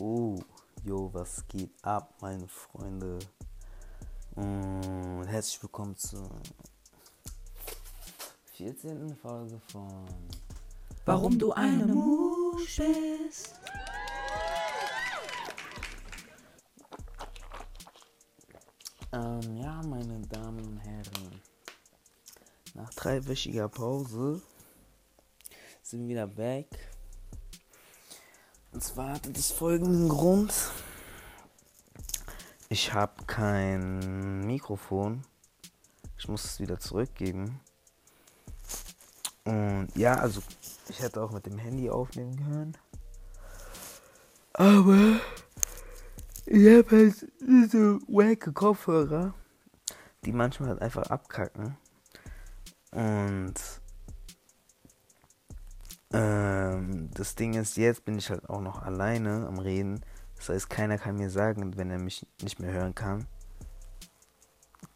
Oh, yo, was geht ab, meine Freunde? Und herzlich willkommen zur 14. Folge von Warum du eine Musch bist. Ähm, ja, meine Damen und Herren, nach dreiwöchiger Pause sind wir wieder back. Und zwar hatte das folgenden Grund. Ich habe kein Mikrofon. Ich muss es wieder zurückgeben. Und ja, also ich hätte auch mit dem Handy aufnehmen können. Aber ich habe halt so wacke Kopfhörer, die manchmal halt einfach abkacken. Und ähm, das Ding ist, jetzt bin ich halt auch noch alleine am Reden. Das heißt, keiner kann mir sagen, wenn er mich nicht mehr hören kann.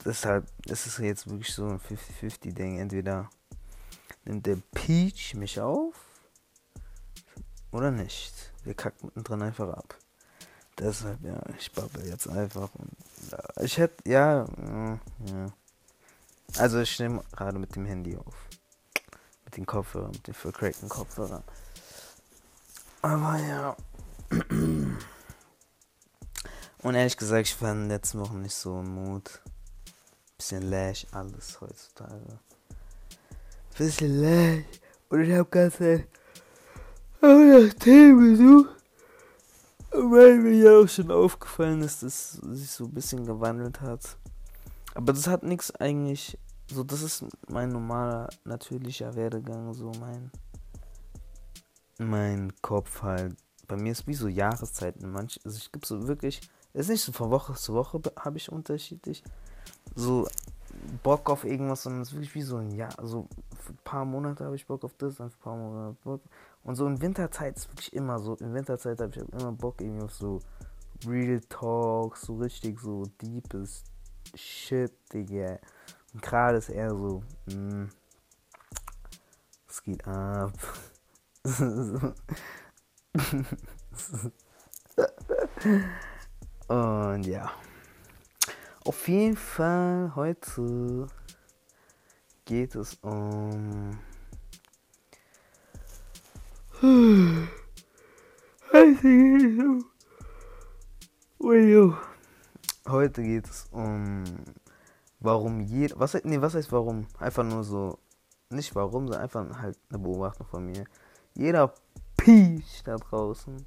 Deshalb ist es jetzt wirklich so ein 50-50-Ding. Entweder nimmt der Peach mich auf oder nicht. Wir kacken mittendrin einfach ab. Deshalb, ja, ich babbel jetzt einfach. Und, ich hätte, ja, ja, ja. Also ich nehme gerade mit dem Handy auf. Mit den Kopfhörern, mit den vercrackten Kopfhörern. Aber ja. Und ehrlich gesagt, ich war in den letzten Wochen nicht so im Mut. Bisschen lash alles heutzutage. Bisschen lash. Und ich hab ganz auch nach Themen gesucht. Weil mir ja auch schon aufgefallen ist, dass sich so ein bisschen gewandelt hat. Aber das hat nichts eigentlich. So, das ist mein normaler, natürlicher Werdegang, so mein. Mein Kopf halt. Bei mir ist wie so Jahreszeiten. Manch, also ich gibt so wirklich. Es ist nicht so von Woche zu Woche habe ich unterschiedlich. So Bock auf irgendwas, sondern es ist wirklich wie so ein Jahr. Also für ein paar Monate habe ich Bock auf das, dann für ein paar Monate Bock. Und so in Winterzeit ist wirklich immer so. In Winterzeit habe ich halt immer Bock irgendwie auf so Real Talk, so richtig so deepes Shit, Digga. Und gerade ist eher so, mh, es geht ab. Und ja. Auf jeden Fall heute geht es um. Heute geht es um warum jeder. Was, nee, was heißt warum? Einfach nur so. Nicht warum, sondern einfach halt eine Beobachtung von mir. Jeder Peach da draußen.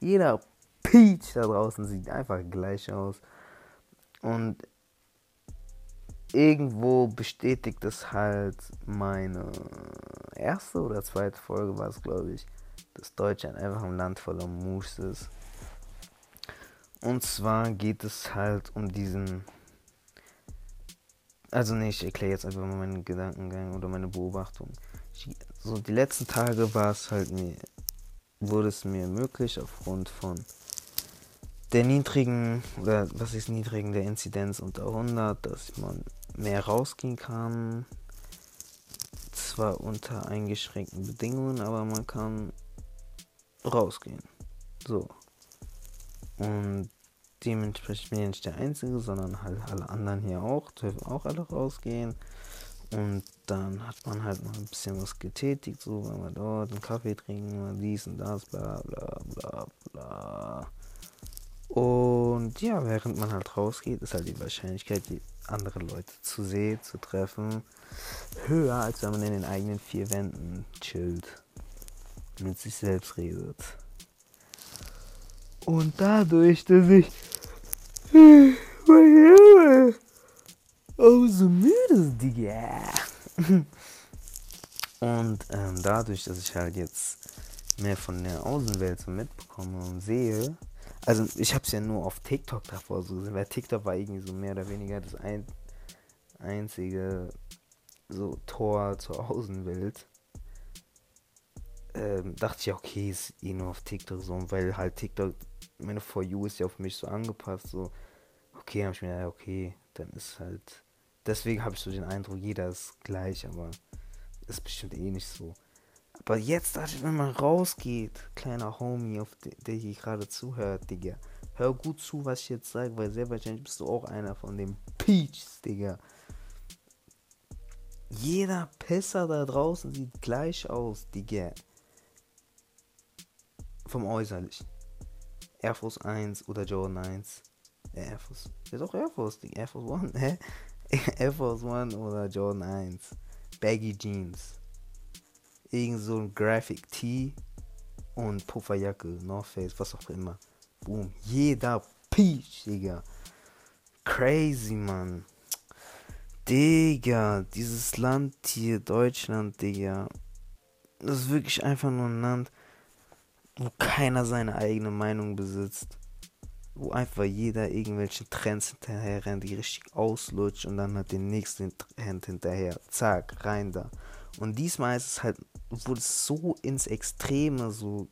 Jeder Peach da draußen sieht einfach gleich aus. Und irgendwo bestätigt es halt meine erste oder zweite Folge, war es glaube ich, dass Deutschland einfach ein Land voller Moves ist. Und zwar geht es halt um diesen. Also nee, ich erkläre jetzt einfach mal meinen Gedankengang oder meine Beobachtung. Ich, so die letzten Tage war es halt mir, wurde es mir möglich aufgrund von der niedrigen, oder was ist niedrigen, der Inzidenz unter 100, dass man mehr rausgehen kann. Zwar unter eingeschränkten Bedingungen, aber man kann rausgehen. So. Und dementsprechend bin ich nicht der Einzige, sondern halt alle anderen hier auch, dürfen auch alle rausgehen. Und dann hat man halt noch ein bisschen was getätigt, so, weil man dort einen Kaffee trinken, mal dies und das, bla bla bla bla. Und ja, während man halt rausgeht, ist halt die Wahrscheinlichkeit, die andere Leute zu sehen, zu treffen, höher, als wenn man in den eigenen vier Wänden chillt, mit sich selbst redet. Und dadurch, dass ich oh so müde, Digga. Und ähm, dadurch, dass ich halt jetzt mehr von der Außenwelt so mitbekomme und sehe, also ich habe es ja nur auf TikTok davor so gesehen, weil TikTok war irgendwie so mehr oder weniger das ein, einzige so Tor zur Außenwelt. Ähm, dachte ich, okay, ist eh nur auf TikTok so, weil halt TikTok, meine For You ist ja auf mich so angepasst, so, okay, habe ich mir gedacht, okay, dann ist halt, deswegen habe ich so den Eindruck, jeder ist gleich, aber ist bestimmt eh nicht so. Aber jetzt, wenn man rausgeht, kleiner Homie, auf der, der hier gerade zuhört, Digga. Hör gut zu, was ich jetzt sage, weil sehr wahrscheinlich bist du auch einer von den Peaches, Digga. Jeder Pisser da draußen sieht gleich aus, Digga. Vom Äußerlichen. Air Force 1 oder Jordan 1. Air Force. Ist auch Air Force, Digga. Air Force 1, hä? Air Force 1 oder Jordan 1. Baggy Jeans. Irgend so ein Graphic Tee und Pufferjacke, North Face, was auch immer. Boom. Jeder Peach, Digga. Crazy, Mann. Digga, dieses Land hier, Deutschland, Digga. Das ist wirklich einfach nur ein Land, wo keiner seine eigene Meinung besitzt. Wo einfach jeder irgendwelche Trends hinterher rennt, die richtig auslutscht und dann hat den nächsten Hand hinterher. Zack, rein da. Und diesmal ist es halt, wurde es so ins Extreme so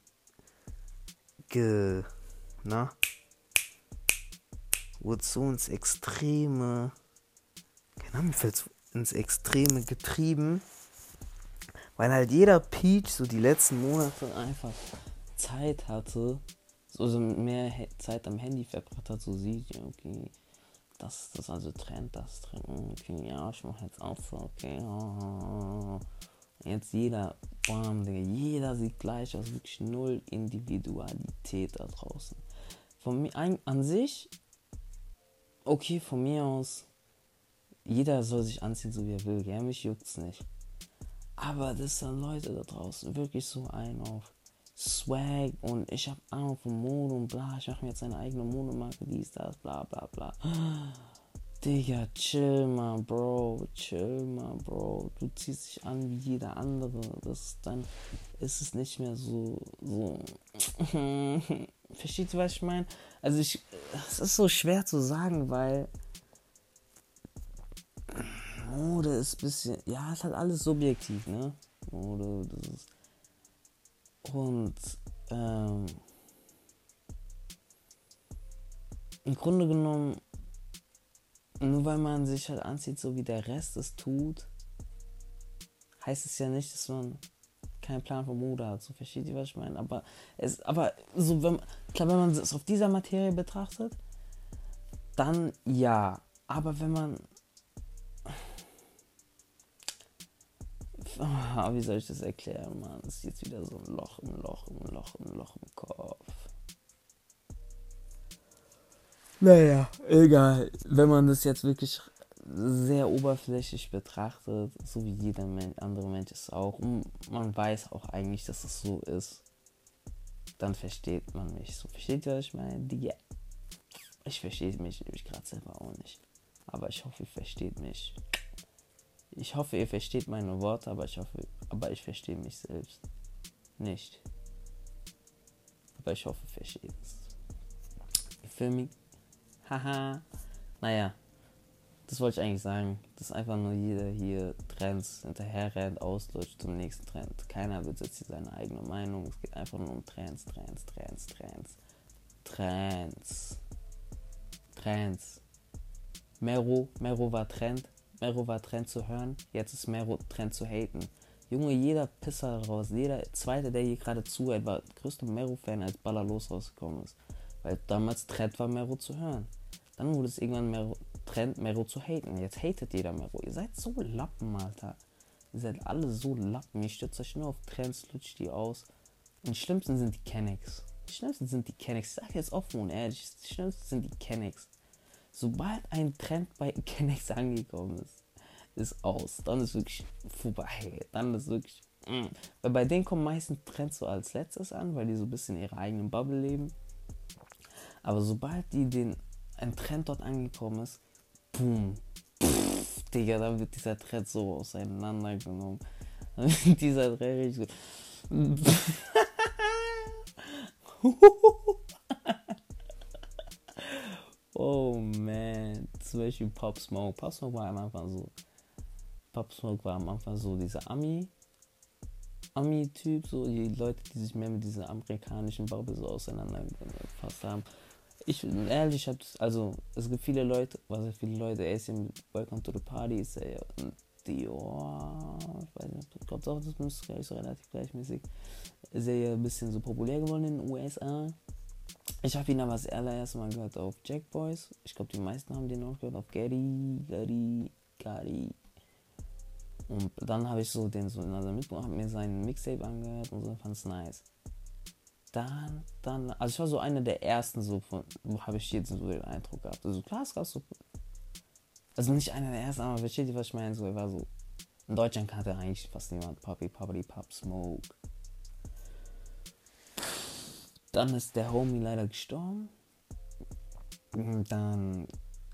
ge. Na? Wurde so ins Extreme keine Ahnung, fällt ins Extreme getrieben, weil halt jeder Peach so die letzten Monate einfach Zeit hatte, so mehr Zeit am Handy verbracht hat, so sieht, ja, okay, das ist also Trend, das Trend, okay, ja, ich mach jetzt auch so, okay, oh, jetzt jeder, bam, jeder sieht gleich aus, wirklich null Individualität da draußen. Von mir an, an sich, okay, von mir aus, jeder soll sich anziehen, so wie er will. Gell? Mich juckt's nicht. Aber das sind Leute da draußen wirklich so ein auf Swag und ich habe Ahnung von Mode und bla. Ich mache mir jetzt eine eigene Modemarke, dies, das, bla, bla, bla. Digga, chill mal, Bro, chill mal, Bro. Du ziehst dich an wie jeder andere. Das dann ist es nicht mehr so, so. Versteht ihr, was ich meine? Also ich, es ist so schwer zu sagen, weil Mode ist ein bisschen, ja, es hat alles subjektiv, ne? Mode, das ist. Und, ähm, im Grunde genommen, nur weil man sich halt anzieht, so wie der Rest es tut, heißt es ja nicht, dass man keinen Plan von Mode hat. So versteht ihr, was ich meine? Aber es, aber so, wenn, klar, wenn man es auf dieser Materie betrachtet, dann ja. Aber wenn man Oh, wie soll ich das erklären, Mann? Es ist jetzt wieder so ein Loch im Loch im Loch im Loch im Kopf. Naja, egal. Wenn man das jetzt wirklich sehr oberflächlich betrachtet, so wie jeder Men andere Mensch es auch, und man weiß auch eigentlich, dass es so ist, dann versteht man mich. So versteht ihr, was ich meine? Die, ich verstehe mich nämlich gerade selber auch nicht. Aber ich hoffe, ihr versteht mich. Ich hoffe, ihr versteht meine Worte, aber ich hoffe, aber ich verstehe mich selbst nicht. Aber ich hoffe, ihr versteht es. Für mich. Haha. naja, das wollte ich eigentlich sagen. Dass einfach nur jeder hier Trends hinterher rennt, auslutscht zum nächsten Trend. Keiner besitzt hier seine eigene Meinung. Es geht einfach nur um Trends, Trends, Trends, Trends. Trends. Trends. Mero, Mero war Trend. Mero war Trend zu hören, jetzt ist Mero Trend zu haten. Junge, jeder Pisser raus, jeder Zweite, der hier gerade zuhört, war größter Mero-Fan, als Ballerlos rausgekommen ist. Weil damals Trend war, Mero zu hören. Dann wurde es irgendwann Mero, Trend, Mero zu haten. Jetzt hatet jeder Mero. Ihr seid so Lappen, Alter. Ihr seid alle so Lappen. Ihr stürzt euch nur auf Trends, lutscht die aus. Und die schlimmsten sind die Kennex. Die schlimmsten sind die Kennex. Ich sag jetzt offen und ehrlich, die schlimmsten sind die Kennex. Sobald ein Trend bei Kennex angekommen ist, ist aus. Dann ist wirklich vorbei. Dann ist wirklich. Mm. Weil bei denen kommen meistens Trends so als letztes an, weil die so ein bisschen in ihrer eigenen Bubble leben. Aber sobald die den ein Trend dort angekommen ist, boom, pff, Digga, dann wird dieser Trend so auseinandergenommen. Dann wird dieser Trend richtig. Oh man, zum Beispiel Pop Smoke. Pop Smoke war am Anfang so. Pop Smoke war am Anfang so dieser Ami. Ami-Typ, so die Leute, die sich mehr mit dieser amerikanischen Bubble so auseinandergefasst haben. Ich bin ehrlich, ich hab's, also es gibt viele Leute, was heißt viele Leute, er ist ja mit Welcome to the Party, ist er ja Dior. Ich weiß nicht, ich glaube doch, das so relativ gleichmäßig. Sehr ein bisschen so populär geworden in den USA. Ich habe ihn aber das allererste Mal gehört auf Jack Boys. Ich glaube, die meisten haben den auch gehört auf Gary, Gary, Gary. Und dann habe ich so den so in der Mitte, habe mir seinen Mixtape angehört und so fand es nice. Dann, dann, also ich war so einer der ersten, so von, wo habe ich jetzt so den Eindruck gehabt. Also klar, es gab so, also nicht einer der ersten, aber versteht ihr, was ich meine? So, er war so, in Deutschland kannte eigentlich fast niemand Poppy, Poppy, Pop, Smoke. Dann ist der Homie leider gestorben. Und dann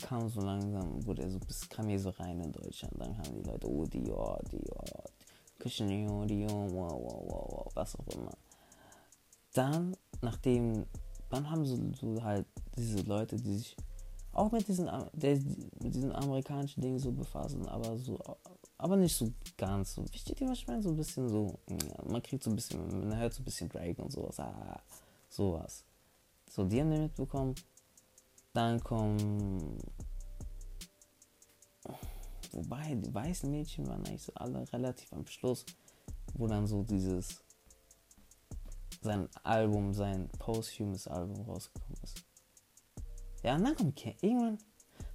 kam so langsam, wurde er so bis kam hier so rein in Deutschland. Dann kamen die Leute, oh Dior, Dior, Christian Dior, Dior, wow, wow, wow, wow, was auch immer. Dann, nachdem, dann haben so, so halt diese Leute, die sich auch mit diesen, der, mit diesen amerikanischen Dingen so befassen, aber so, aber nicht so ganz so. Versteht ihr, was ich meine? So ein bisschen so, ja, man kriegt so ein bisschen, man hört so ein bisschen Drake und sowas, ah, sowas. So, die haben den mitbekommen. Dann kommen. Wobei, die weißen Mädchen waren eigentlich so alle relativ am Schluss, wo dann so dieses. sein Album, sein posthumes Album rausgekommen ist. Ja, und dann kommt Ken irgendwann.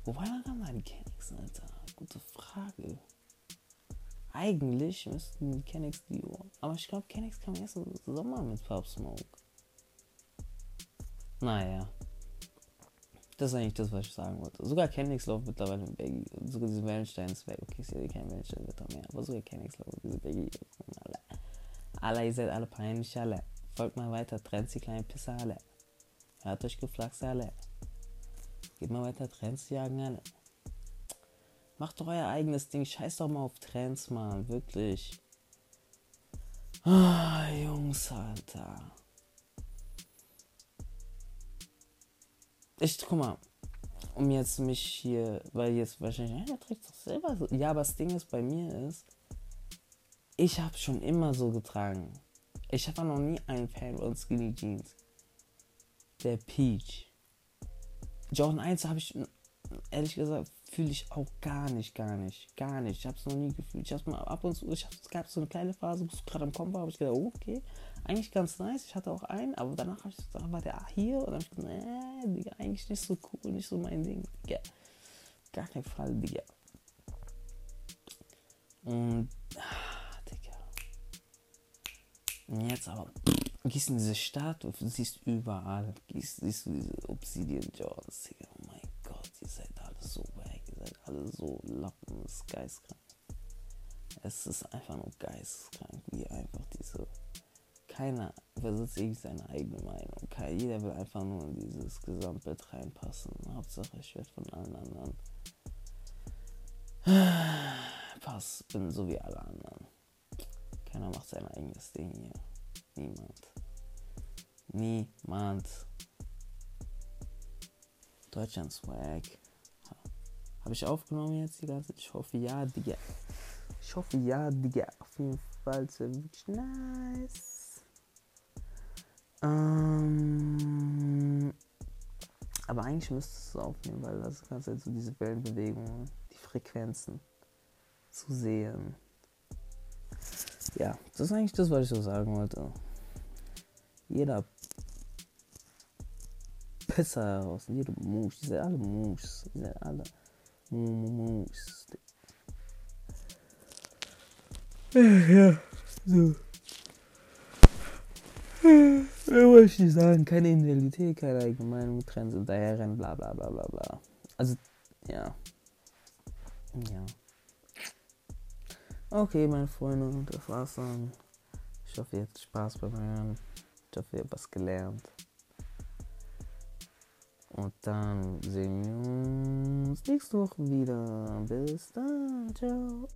Wobei dann kam dann Kenix, Alter. Gute Frage. Eigentlich müssten Kenix die Uhr. Aber ich glaube, Kenix kam erst im Sommer mit Pop Smoke. Naja. Das ist eigentlich das, was ich sagen wollte. Sogar Kenix läuft mittlerweile mit Baggy. Sogar diese Wellenstein ist weg. Okay, ist ja kein Wellenstein, wird mehr. Aber sogar Kenix läuft mit diese Baggy. Alle. alle, ihr seid alle peinlich, alle. Folgt mal weiter, Trends, die kleinen Pisser, alle. Hört euch geflaxt, alle. Geht mal weiter, Trends jagen, alle. Macht doch euer eigenes Ding. Scheiß doch mal auf Trends, Mann. Wirklich. Ah, Jungs, Alter. Ich, guck mal, um jetzt mich hier, weil jetzt wahrscheinlich, ja, trägt doch selber so. Ja, aber das Ding ist bei mir ist, ich habe schon immer so getragen. Ich habe noch nie einen Fan von Skinny Jeans. Der Peach. Jordan 1 habe ich, ehrlich gesagt, fühle ich auch gar nicht, gar nicht, gar nicht. Ich habe es noch nie gefühlt. Ich habe mal ab und zu, ich hab, es gab so eine kleine Phase, wo es gerade am Kommen war, habe ich gedacht, okay, eigentlich ganz nice. Ich hatte auch einen, aber danach ich gesagt, war der hier und dann habe ich gedacht, nee, Digga, eigentlich nicht so cool, nicht so mein Ding, Digga. Gar kein Fall, Digga. Und, ah, Digga. Und jetzt aber, in diese Stadt und siehst überall, gehst, siehst du diese Obsidian Jaws, Digga, so Lappen, ist geistkrank. Es ist einfach nur geisteskrank, wie einfach diese keiner besitzt irgendwie seine eigene Meinung. Jeder will einfach nur in dieses Gesamtbild reinpassen. Hauptsache, ich werde von allen anderen. Pass, bin so wie alle anderen. Keiner macht sein eigenes Ding hier. Niemand. Niemand. Deutschland Swag. Habe ich aufgenommen jetzt die ganze Zeit? Ich hoffe ja, Digga. Ich hoffe ja, Digga. Auf jeden Fall ist wirklich nice. Ähm, aber eigentlich müsstest du es aufnehmen, weil das kannst halt so diese Wellenbewegungen, die Frequenzen zu sehen. Ja, das ist eigentlich das, was ich so sagen wollte. Jeder Pisser heraus, jede Mus, die sind alle Mus, die sind alle Mus. Ja, so. Ja, wollte ich sagen. Keine Individualität, keine eigene Meinung, Trends hinterherrennen, bla bla bla bla bla. Also, ja. Ja. Okay, meine Freunde, das war's dann. Ich hoffe, ihr habt Spaß beim Hören. Ich hoffe, ihr habt was gelernt. Und dann sehen wir uns nächste Woche wieder. Bis dann. Ciao.